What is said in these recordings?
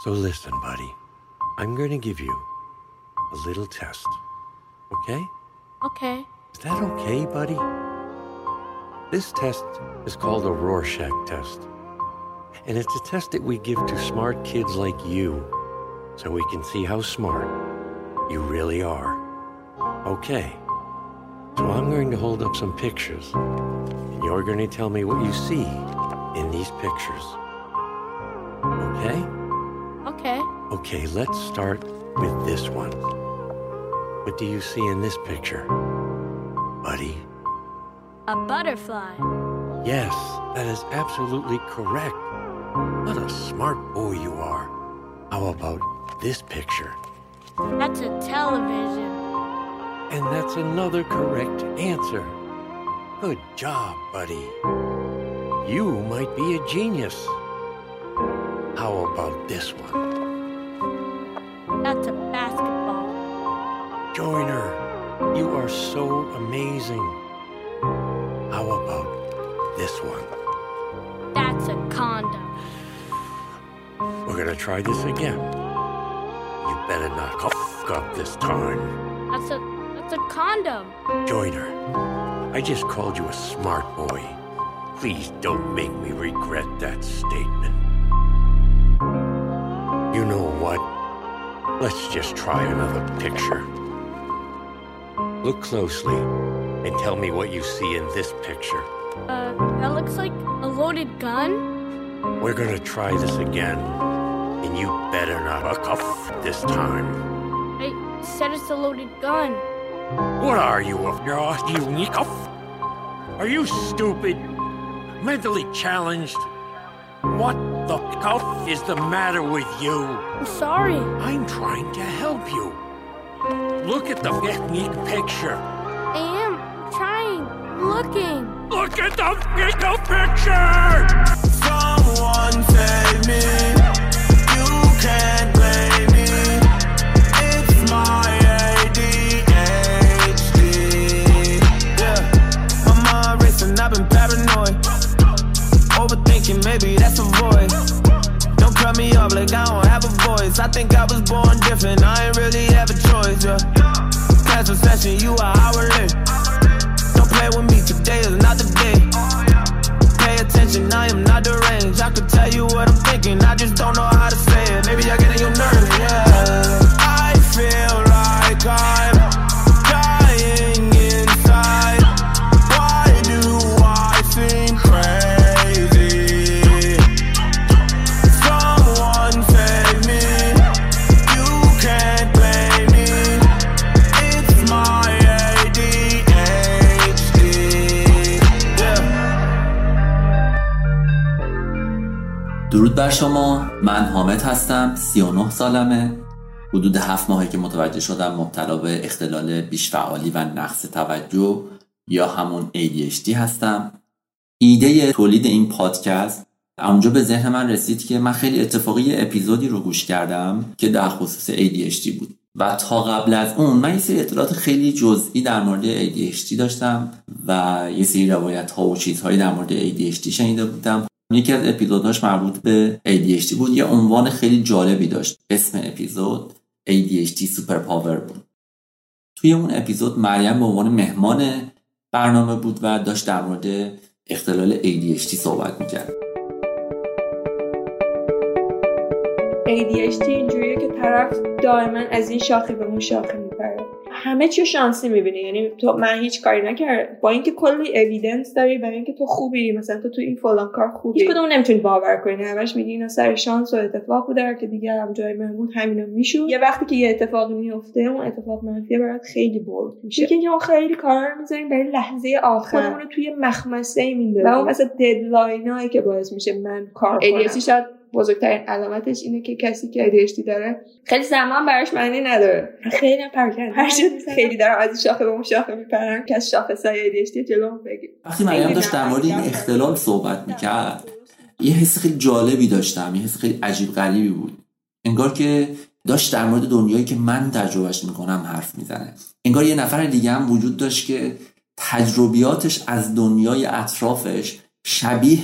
So listen, buddy. I'm going to give you a little test. Okay? Okay. Is that okay, buddy? This test is called a Rorschach test. And it's a test that we give to smart kids like you so we can see how smart you really are. Okay. So I'm going to hold up some pictures, and you're going to tell me what you see in these pictures. Okay. Let's start with this one. What do you see in this picture? Buddy? A butterfly. Yes, that is absolutely correct. What a smart boy you are. How about this picture? That's a television. And that's another correct answer. Good job, buddy. You might be a genius. How about this one? That's a basketball. Joiner, you are so amazing. How about this one? That's a condom. We're gonna try this again. You better not cough up this time. That's a that's a condom. Joiner, I just called you a smart boy. Please don't make me regret that statement. You know what? Let's just try another picture. Look closely and tell me what you see in this picture. Uh, that looks like a loaded gun. We're gonna try this again, and you better not cough this time. I said it's a loaded gun. What are you, a you Nikov? Are you stupid? Mentally challenged? What the cuff is the matter with you? I'm sorry. I'm trying to help you. Look at the technique picture. I am trying. I'm looking. Look at the technique picture! Someone save me. That's a voice. Don't cut me off like I don't have a voice. I think I was born different. I ain't really have a choice. Yeah, cancel session. You are hourly. Don't play with me. Today is not the day. من حامد هستم 39 سالمه. حدود هفت ماهه که متوجه شدم مبتلا به اختلال بیشفعالی و نقص توجه یا همون ADHD هستم. ایده تولید این پادکست اونجا به ذهن من رسید که من خیلی اتفاقی اپیزودی رو گوش کردم که در خصوص ADHD بود. و تا قبل از اون من یه سری اطلاعات خیلی جزئی در مورد ADHD داشتم و یه سری روایت ها و چیزهایی در مورد ADHD شنیده بودم. یکی از اپیزودهاش مربوط به ADHD بود. یه عنوان خیلی جالبی داشت. اسم اپیزود ADHD superpower بود. توی اون اپیزود مریم به عنوان مهمان برنامه بود و داشت در مورد اختلال ADHD صحبت می‌کرد. ADHD اینجوریه که طرف دائما از این شاخه به اون شاخه میپره. همه چی شانسی می‌بینی. یعنی تو من هیچ کاری نکرد. با اینکه کلی evidence داری برای اینکه تو خوبی مثلا تو تو این فلان کار خوبی. هیچ کدوم نمی‌تونی باور کنی. همش میگی اینا سر شانس و اتفاق بوده که دیگه هم جای من بود همینا می‌شد. یه وقتی که یه اتفاقی میفته اون اتفاق منفی برات خیلی bold میشه. اینکه ما خیلی کارا رو می‌ذاریم برای لحظه آخر. خودمون رو توی مخمسه میندازیم. و اون مثلا deadline ایی که باعث میشه من کار کنم. شاید بزرگترین علامتش اینه که کسی که ADHD داره خیلی زمان براش معنی نداره. خیلی هم پرکن هر خیلی دارم از شاخه به اون شاخه میپرم که از شاخه سای ADHD جلو بگیر. وقتی مریم داشت در مورد این اختلال صحبت می‌کرد یه حس خیلی جالبی داشتم یه حس خیلی عجیب غریبی بود. انگار که داشت در مورد دنیایی که من تجربهش می‌کنم حرف می‌زنه. انگار یه نفر دیگه هم وجود داشت که تجربیاتش از دنیای اطرافش شبیه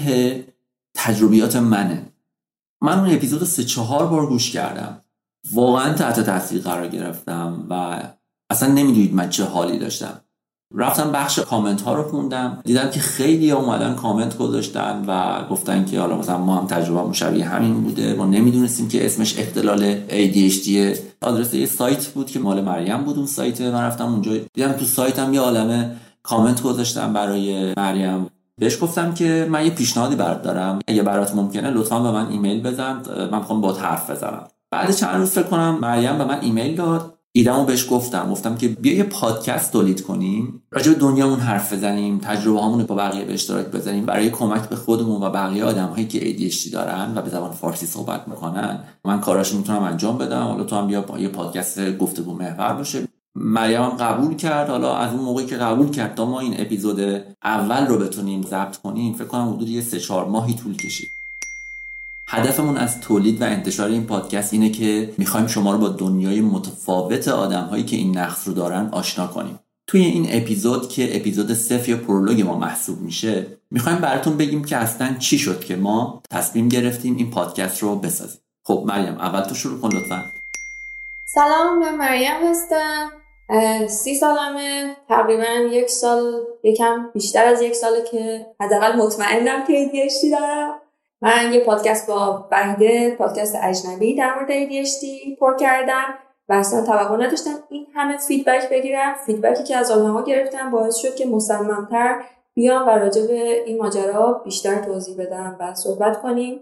تجربیات منه. من اون اپیزود سه چهار بار گوش کردم. واقعا تحت تاثیر قرار گرفتم و اصلا نمی‌دونید من چه حالی داشتم. رفتم بخش کامنت ها رو خوندم دیدم که خیلی اومدن کامنت گذاشتن و گفتن که حالا مثلا ما هم تجربه مشابه همین بوده. ما نمی‌دونستیم که اسمش اختلال ADHD آدرس یه سایت بود که مال مریم بود اون سایت. من رفتم اونجا دیدم تو سایتم یه عالمه کامنت گذاشتم برای مریم. بهش گفتم که من یه پیشنهادی برات دارم. اگه برات ممکنه لطفا به من ایمیل بزن. من می‌خوام با حرف بزنم. بعد چند روز فکر کنم مریم به من ایمیل داد. ایدمو بهش گفتم. گفتم که بیا یه پادکست تولید کنیم. راجع به دنیامون حرف بزنیم. تجربه هامون رو با بقیه به اشتراک بزنیم برای کمک به خودمون و بقیه آدم هایی که ADHD دارن و به زبان فارسی صحبت می‌کنن من کاراشو می‌تونم انجام بدم. حالا تو هم بیا با یه پادکست گفتگو محور باشه. مریم قبول کرد. حالا از اون موقعی که قبول کرد تا ما این اپیزود اول رو بتونیم ضبط کنیم فکر کنم حدود یه سه چهار ماهی طول کشید. هدفمون از تولید و انتشار این پادکست اینه که می‌خوایم شما رو با دنیای متفاوت آدم هایی که این نقص رو دارن آشنا کنیم. توی این اپیزود که اپیزود صفر یا پرولوگ ما محسوب میشه می‌خوایم براتون بگیم که اصلا چی شد که ما تصمیم گرفتیم این پادکست رو بسازیم. خب مریم اول تو شروع کن لطفا. سلام من مریم هستم. سی سالمه تقریبا یک سال یکم بیشتر از یک ساله که حداقل مطمئنم که ADHD دارم. من یه پادکست با وحیده پادکست اجنبی در مورد ADHD پر کردم. و اصلا توقع نداشتم این همه feedback بگیرم. feedback ی که از آدمها گرفتم باعث شد که مصممتر بیام و راجع به این ماجرا بیشتر توضیح بدم و صحبت کنیم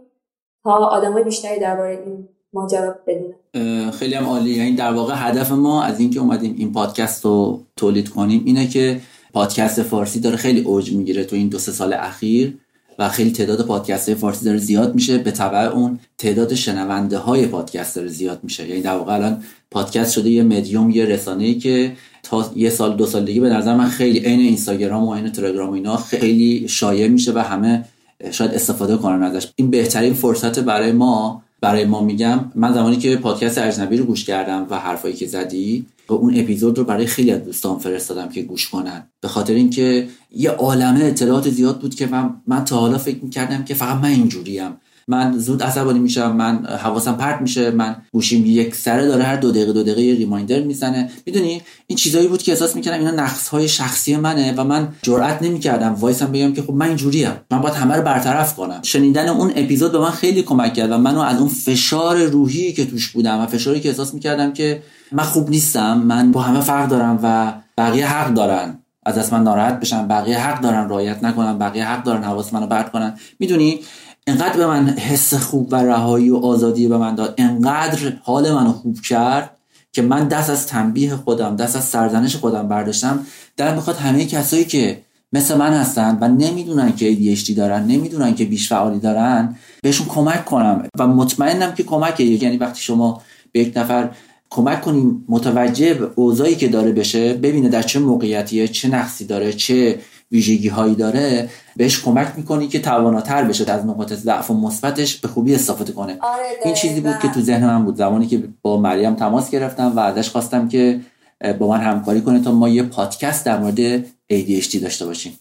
تا آدمای بیشتری درباره این ماجرا بدونن خیلی هم عالی. یعنی در واقع هدف ما از اینکه اومدیم این پادکست رو تولید کنیم اینه که پادکست فارسی داره خیلی اوج می‌گیره تو این دو سه سال اخیر و خیلی تعداد پادکست فارسی داره زیاد میشه. به تبع اون تعداد شنونده های پادکست داره زیاد میشه. یعنی در واقع الان پادکست شده یه مدیوم یه رسانه ای که تا یه سال دو سال دیگه به نظر من خیلی عین اینستاگرام و عین تلگرام و اینا خیلی شایع میشه و همه شاید استفاده کنن ازش. این بهترین فرصت برای ما برای ما میگم من زمانی که پادکست اجنبی رو گوش کردم و حرفایی که زدی و اون اپیزود رو برای خیلی از دوستان فرستادم که گوش کنن. به خاطر اینکه یه عالمه اطلاعات زیاد بود که من من تا حالا فکر می‌کردم که فقط من اینجوریم. من زود عصبانی میشم من حواسم پرت میشه من گوشیم یک سره داره هر دو دقیقه دو دقیقه یه ریمایندر می‌زنه. می‌دونی؟ این چیزایی بود که احساس می‌کردم اینا نقص های شخصی منه و من جرئت نمی‌کردم وایسم بگم که خب من اینجوریم. من باید همه رو برطرف کنم. شنیدن اون اپیزود به من خیلی کمک کرد و منو از اون فشار روحی که توش بودم و فشاری که احساس می‌کردم که من خوب نیستم من با همه فرق دارم و بقیه حق دارن. از دست من ناراحت بشن بقیه حق دارن رایت نکنن بقیه حق دارن حواس منو پرت کنن. می‌دونی؟ انقدر به من حس خوب و رهایی و آزادی به من داد انقدر حال منو خوب کرد که من دست از تنبیه خودم دست از سرزنش خودم برداشتم. در می‌خواد همه کسایی که مثل من هستن و نمی‌دونن که ADHD دارن نمی‌دونن که بیش فعالی دارن بهشون کمک کنم و مطمئنم که کمکه یعنی وقتی شما به یک نفر کمک کنیم متوجه اوضاعی که داره بشه ببینه در چه موقعیتیه چه نقصی داره چه ویژگی هایی داره بهش کمک می‌کنی که تواناتر بشه از نقاط ضعف و مثبتش به خوبی استفاده کنه. آره این چیزی بود که تو ذهن من بود زمانی که با مریم تماس گرفتم و ازش خواستم که با من همکاری کنه تا ما یه پادکست در مورد ADHD داشته باشیم.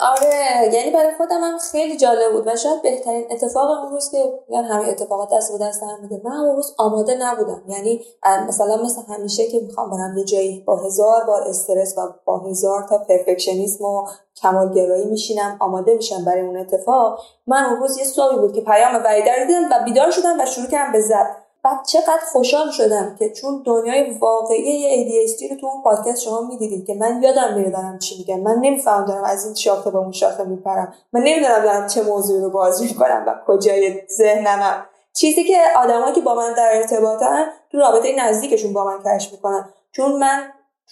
آره یعنی برای خودم هم خیلی جالب بود و شاید بهترین اتفاق اون روز که یعنی همه اتفاقات دست به دست هم من اون روز آماده نبودم. یعنی مثلا مثل همیشه که می‌خوام برم یه جایی با هزار بار استرس و با هزار تا پرفکشنیسم و کمالگرایی میشینم آماده میشم برای اون اتفاق. من اون روز یه صبحی بود که پیام وعیده دیدم و بیدار شدم و شروع کردم به زد بعد چقدر خوشحال شدم که چون دنیای واقعی ADHD رو تو اون پادکست شما می‌دیدید که من یادم میره دارم چی میگم. من نمیفهم دارم از این شاخه به اون شاخه میپرم. من نمی‌دونم دارم چه موضوعی رو بازی می‌کنم و کجای ذهنمم چیزی که آدمایی که با من در ارتباطن تو رابطه نزدیکشون با من کشف می‌کنن. چون من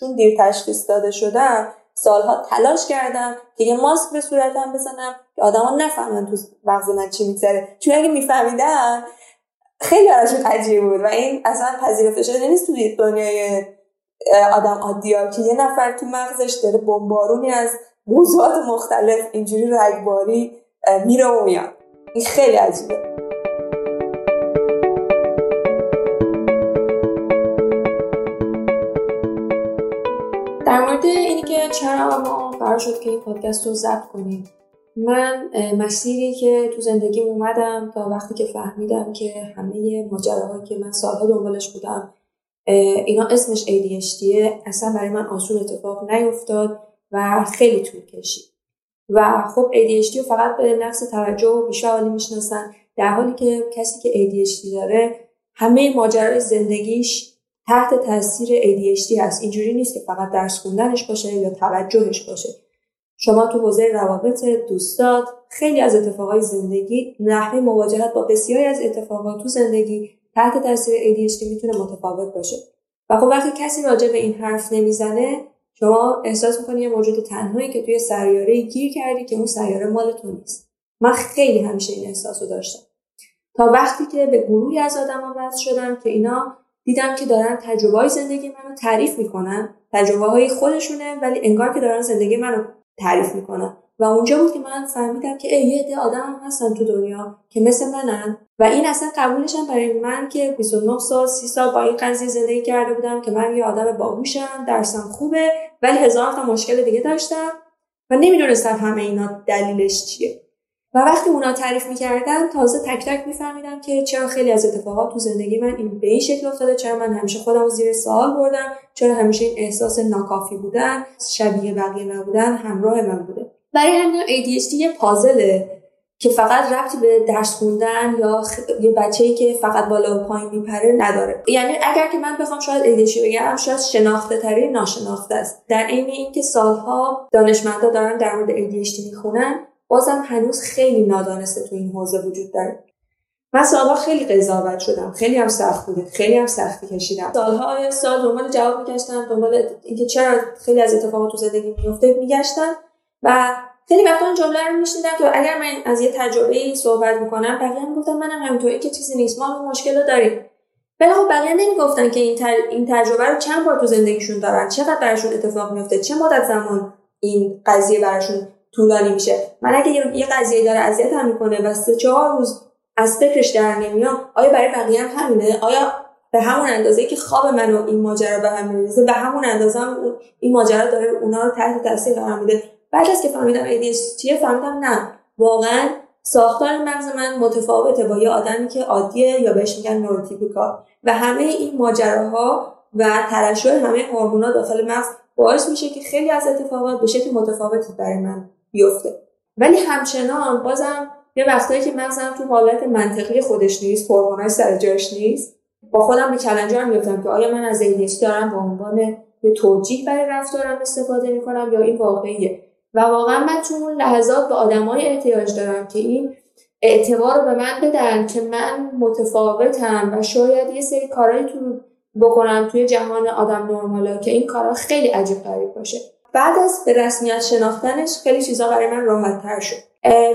چون دیر تشخیص داده شدم سالها تلاش کردم که یه ماسک به صورتم بزنم که آدما نفهمن تو مغز من چی میگذره. چون اگه میفهمیدن خیلی براشون عجیب بود. و این اصلا پذیرفته شده نیست توی دنیای آدم عادی ها که یه نفر تو مغزش داره بمبارونی از موضوعات مختلف اینجوری رگباری میره و میاد. این خیلی عجیبه. در مورد اینی که چرا ما قرار شد که این پادکست رو ضبط کنیم من مسیری که تو زندگی اومدم تا وقتی که فهمیدم که همه ماجراهایی که من سالها دنبالش بودم اینا اسمش ADHD اصلا برای من آسون اتفاق نیفتاد و خیلی طول کشید. و خب ADHD رو فقط به نقص توجه و بیشعالی می‌شناسن. در حالی که کسی که ADHD داره همه ماجرای زندگیش تحت تاثیر ADHD هست. اینجوری نیست که فقط درس خوندنش باشه یا توجهش باشه. شما تو حوزه روابط دوستات خیلی از اتفاقای زندگی نحوه مواجهت با بسیاری از اتفاقات تو زندگی تحت تاثیر ADHD می‌تونه متفاوت باشه. و خب وقتی کسی راجع به این حرف نمی‌زنه شما احساس می‌کنی یه موجود تنهایی که توی سیاره گیر کردی که اون سیاره مال تو نیست. من خیلی همیشه این احساس رو داشتم. تا وقتی که به گروهی از آدما وصل شدم که اینا دیدم که دارن تجربه های زندگی منو تعریف می‌کنن تجربه های خودشونه ولی انگار که دارن زندگی منو تعریف می‌کنن و اونجا بود که من فهمیدم که یه عده آدم هستن تو دنیا که مثل منن. و این اصلا قبولشم برای من که 29 سال 30 سال با این قضیه زندگی کرده بودم که من یه آدم باهوشم درسم خوبه ولی هزار تا مشکل دیگه داشتم و نمی‌دونستم همه اینا دلیلش چیه. و وقتی اونا تعریف می‌کردن تازه تک تک میفهمیدم که چرا خیلی از اتفاقات تو زندگی من این به این شکل افتاده چرا من همیشه خودم رو زیر سوال بردم چرا همیشه این احساس ناکافی بودن شبیه بقیه نبودن همراه من بوده. برای همین ADHD یه پازله که فقط ربطی به درس خوندن یا خ... یه بچه‌ای که فقط بالا و پایین میپره نداره. یعنی اگر که من بخوام شاید ADHD بگم شاید شناخته تری ناشناخته است. در عین اینکه سالها دانشمندا دارن در مورد ADHD می‌خونن بازم هنوز خیلی نادانسته تو این حوزه وجود داره. من سالها خیلی قضاوت شدم. خیلی هم سخت بوده. خیلی هم سختی کشیدم. سالها سال دنبال جواب میگشتم دنبال اینکه چرا خیلی از اتفاقات تو زندگی میفته میگشتم و خیلی وقتا این جمله رو میشنیدم که اگر من از یه تجربه صحبت می‌کنم بقیه می‌گفتن منم همینطوری که چیزی نیست. ما این مشکل رو داریم. ولی خب بقیه نمی‌گفتن که این, این تجربه رو چند بار تو زندگیشون دارن. چقدر براشون اتفاق میفته چه مدت زمان این قضیه براشون طولانی میشه. من اگه یه قضیه داره اذیت هم می‌کنه و سه چهار روز از فکرش در نمیام آیا برای بقیه هم همینه؟ آیا به همون اندازه که خواب من و این ماجرا به هم میریزه به همون اندازه هم این ماجرا داره اونا رو تحت تاثیر قرار میده؟ بعد از که فهمیدم ADHD چیه فهمیدم نه. واقعا ساختار مغز من متفاوته با یه آدمی که عادیه یا بهش میگن نوروتیپیکال و همه این ماجراها و ترشح همه هورمونا داخل مغز باعث میشه که خیلی از اتفاقات به شکل متفاوتی برای من بیفته. ولی همچنان بازم یه وقتایی که مغزم تو حالت منطقی خودش نیست هورمونای سر جاش نیست با خودم به کلنجار میفتم که آیا من از ADHD دارم به عنوان یه توجیه برای رفتارم استفاده می‌کنم یا این واقعیه. و واقعا من تو اون لحظات به آدمای احتیاج دارم که این اعتبار رو به من بدن که من متفاوتم و شاید یه سری کارهایی تو بکنم توی جهان آدم نرمالا که این کارها خیلی عجیب غریب باشه. بعد از به رسمیت شناختنش خیلی چیزا برای من راحت تر شد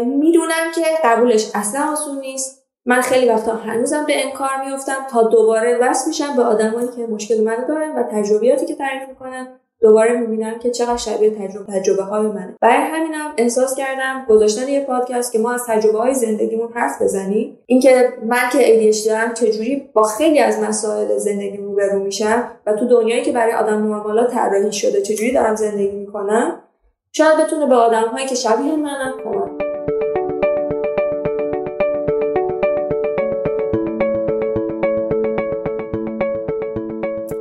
می‌دونم که قبولش اصلا آسون نیست. من خیلی وقتا هنوزم به انکار میفتم تا دوباره وصل میشم به آدمایی که مشکل منو دارن و تجربیاتی که تعریف می‌کنن. دوباره می‌بینم که چقدر شبیه تجربه تجربه های منه. برای همینم احساس کردم گذاشتن یه پادکست که ما از تجربه های زندگیمون حرف بزنیم اینکه من که ADHD دارم چجوری با خیلی از مسائل زندگی روبرو میشم و تو دنیایی که برای آدم نرمالا طراحی شده چجوری دارم زندگی می‌کنم شاید بتونه به آدم هایی که شبیه منم کمک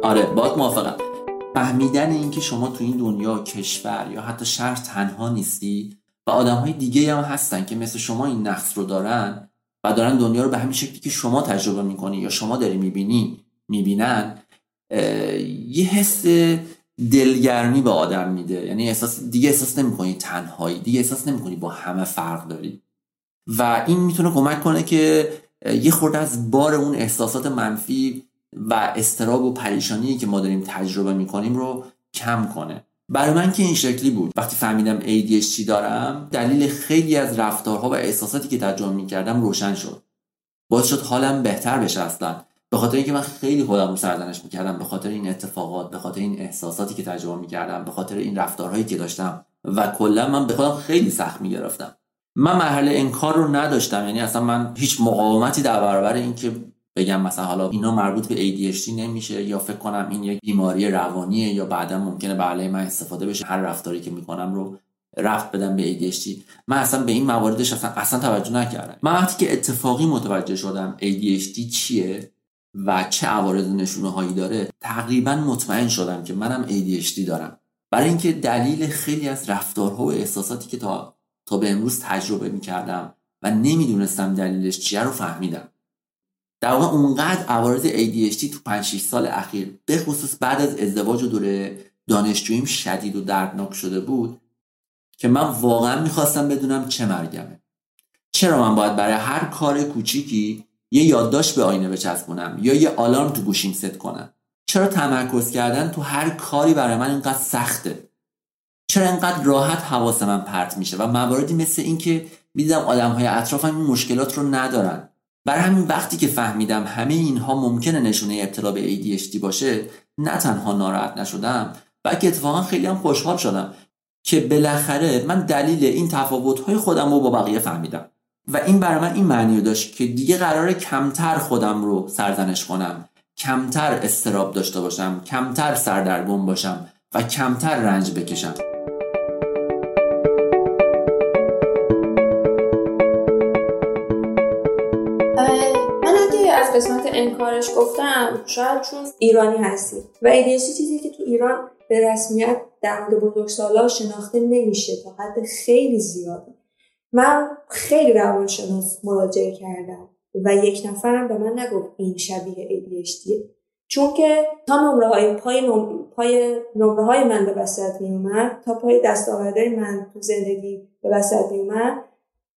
آره باید موافقم. فهمیدن اینکه شما تو این دنیا کشور یا حتی شهر تنها نیستی و آدم های دیگه هم هستن که مثل شما این نقص رو دارن و دارن دنیا رو به همین شکلی که شما تجربه می‌کنی یا شما داری می‌بینی می‌بینن یه حس دلگرمی به آدم میده. یعنی احساس دیگه احساس نمی‌کنی تنهایی دیگه احساس نمی‌کنی با همه فرق داری. و این می‌تونه کمک کنه که یه خورده از بار اون احساسات منفی و استراب و پریشانی که ما داریم تجربه می‌کنیم رو کم کنه. برای من که این شکلی بود. وقتی فهمیدم ADHD دارم دلیل خیلی از رفتارها و احساساتی که تجربه می‌کردم روشن شد. باعث شد حالم بهتر بشه اصلا. به خاطر اینکه من خیلی خودم رو سرزنش می‌کردم. به خاطر این اتفاقات به خاطر این احساساتی که تجربه می‌کردم به خاطر این رفتارهایی که داشتم. و کلا من به خودم خیلی سخت می‌گرفتم. من مرحله انکار رو نداشتم. یعنی اصلا من هیچ مقاومتی در برابر اینکه بگم مثلا حالا اینا مربوط به ADHD نمیشه یا فکر کنم این یک بیماری روانیه یا بعدا ممکنه به من استفاده بشه هر رفتاری که می‌کنم رو رفت بدم به ADHD من اصلا به این مواردش اصلا, اصلا توجه نکردم. من وقتی که اتفاقی متوجه شدم ADHD چیه و چه عوارض نشونه هایی داره تقریبا مطمئن شدم که منم ADHD دارم. برای اینکه دلیل خیلی از رفتارها و احساساتی که تا تا به امروز تجربه می‌کردم و نمی‌دونستم دلیلش چیه رو فهمیدم. در واقع اونقدر عوارض ADHD تو 5 6 سال اخیر به خصوص بعد از ازدواج و دوره دانشجوییم شدید و دردناک شده بود که من واقعا می‌خواستم بدونم چه مرگمه. چرا من باید برای هر کار کوچیکی یه یادداشت به آینه بچسبونم یا یه آلارم تو گوشیم ست کنم؟ چرا تمرکز کردن تو هر کاری برای من اینقدر سخته؟ چرا اینقدر راحت حواس من پرت میشه و مواردی مثل اینکه می‌دیدم آدم های اطرافم این مشکلات رو ندارن؟ برای همین وقتی که فهمیدم همه اینها ممکنه نشونه ابتلا به ADHD باشه نه تنها ناراحت نشدم بلکه اتفاقا خیلی هم خوشحال شدم که بالاخره من دلیل این تفاوت‌های خودم رو با بقیه فهمیدم. و این برای من این معنی رو داشت که دیگه قرار کمتر خودم رو سرزنش کنم کمتر استراب داشته باشم کمتر سردرگم باشم و کمتر رنج بکشم. قسمت انکارش گفتم. شاید چون ایرانی هستی. و ADHD چیزی که تو ایران به رسمیت در مورد بزرگسالا شناخته نمیشه تا حد خیلی زیاده. من خیلی روانشناس مراجعه کردم و یک نفرم به من نگفت این شبیه ADHD چون که تا نمره های پای, نم... پای نمره های من به وسط می اومد تا پای دستاوردهای من تو زندگی به وسط می اومد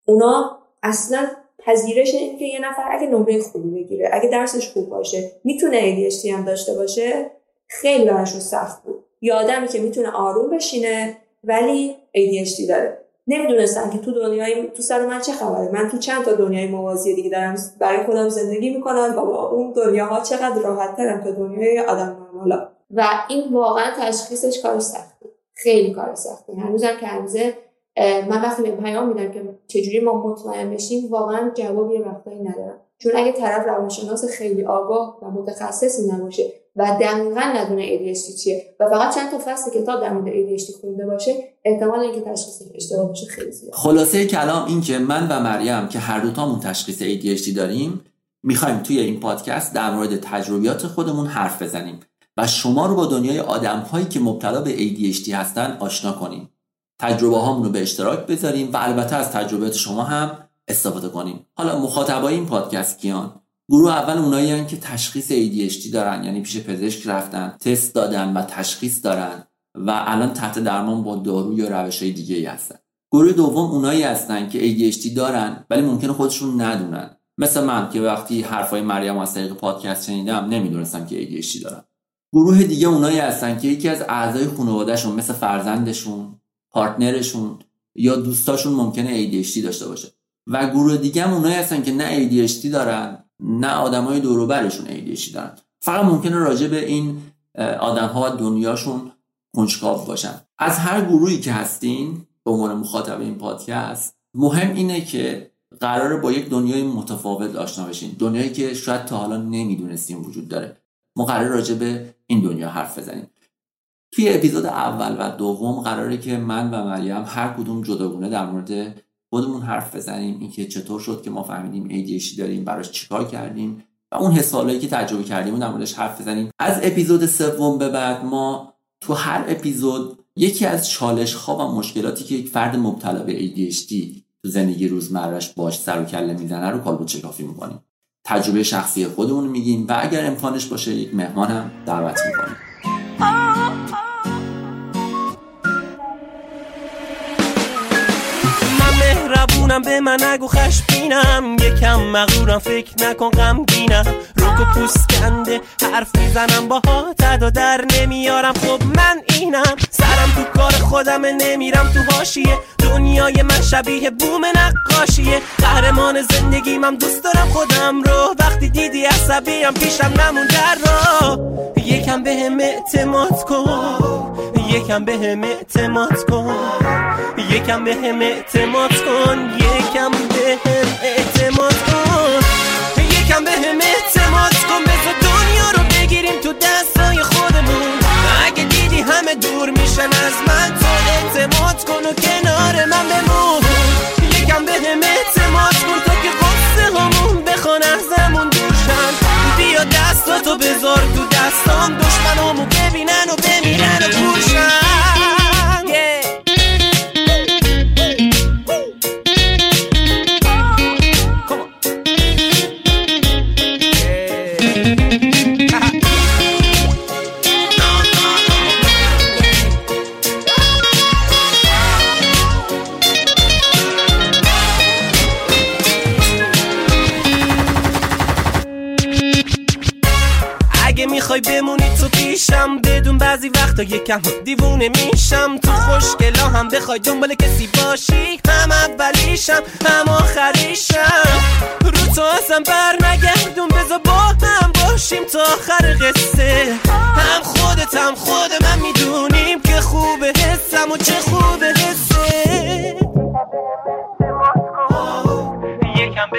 اونا اصلا پذیرش این که یه نفر اگه نمره خوبی بگیره اگه درسش خوب باشه می‌تونه ADHD هم داشته باشه خیلی براشون سخت بود. یا آدمی که می‌تونه آروم بشینه ولی ADHD داره. نمی‌دونستم که تو دنیای تو سر من چه خبره؟ من تو چند تا دنیای موازی دیگه دارم برای خودم زندگی می‌کنم. و با اون دنیاها چقدر راحت ترم تا دنیای آدم نرمالا و این واقعا تشخیصش کار سختی خیلی کار سختی هنوزم که هنوزه من وقتی به پیام میدم که چجوری ما مطمئن بشیم واقعا جواب یه وقتایی ندارم. چون اگه طرف روانشناس خیلی آگاه و متخصصی نباشه و دقیقا ندونه ADHD چیه و فقط چند تا فصل کتاب در مورد ADHD خونده باشه احتمال اینکه تشخیص اشتباه باشه خیلی زیاد. خلاصه کلام این که من و مریم که هر دوتامون تشخیص ADHD داریم می‌خوایم توی این پادکست در مورد تجربیات خودمون حرف بزنیم و شما رو با دنیای آدم هایی که مبتلا به ADHD هستن آشنا کنیم. تجربه هامون رو به اشتراک بذاریم و البته از تجربیات شما هم استفاده کنیم. حالا مخاطبای این پادکست کیان؟ گروه اول اونایی که تشخیص ADHD دارن یعنی پیش پزشک رفتن تست دادن و تشخیص دارن و الان تحت درمان با دارو یا روش های دیگه ای هستن. گروه دوم اونایی هستن که ADHD دارن ولی ممکنه خودشون ندونن. مثل من که وقتی حرفای مریم از طریق پادکست شنیدم نمی‌دونستم که ADHD دارم گروه دیگه اونایی هستن که یکی از اعضای خانوادهشون مثل فرزندشون پارتنرشون یا دوستاشون ممکنه ADHD داشته باشه. و گروه دیگه هم اونایی هستن که نه ADHD دارن نه آدمای دور برشون ADHD دارن. فقط ممکنه راجع به این آدم ها و دنیاشون کنجکاو باشن. از هر گروهی که هستین به عنوان مخاطب این پادکست مهم اینه که قراره با یک دنیای متفاوت آشنا بشین. دنیایی که شاید تا حالا نمی‌دونستیم وجود داره. ما قرار راجع به این دنیا حرف بزنیم. توی اپیزود اول و دوم قراره که من و مریم هر کدوم جداگونه در مورد خودمون حرف بزنیم. اینکه چطور شد که ما فهمیدیم ADHD داریم براش چیکار کردیم و اون حسالایی که تجربه کردیم در موردش حرف بزنیم. از اپیزود سوم به بعد ما تو هر اپیزود یکی از چالش ها و مشکلاتی که یک فرد مبتلا به ADHD تو زندگی روزمرش باش سر و کله می‌زنه رو کالبد شکافی می‌کنیم. تجربه شخصی خودمون میگیم و اگر امکانش باشه یک مهمان هم دعوت می‌کنیم. مهربونم به من نگو خشبینم یکم مغرورم فکر نکن غمگینم. روک و پوست کنده حرف می‌زنم با تد و در نمیارم. خب من اینم سرم تو کار خودم نمیرم تو هاشیه دنیای من شبیه بوم نقاشیه. قهرمان زندگی من دوست دارم خودم رو. وقتی دیدی عصبیم پیشم نمون در رو. یکم به هم اعتماد کن یکم به هم اعتماد کن. یکم به هم اعتماد کن یکم به هم اعتماد کن. یکم به هم اعتماد کن بذار دنیا رو بگیریم تو دستای خودمون. اگه دیدی همه دور میشن از من تو اعتماد کن و کنار من بمون. یکم به هم اعتماد کن تا که قصه همون بخوان ازمون دوشن بیا دستاتو بذار تو دستام وقتا یکم دیوونه میشم. تو خوشگلا هم بخوای دنبال کسی باشی. هم اولیشم هم آخریشم. رو تو اصلا بر نگردون بذار با هم باشیم تا آخر قصه. هم خودت هم خود من می‌دونیم که خوبه حسم و چه خوبه حسه. یکم به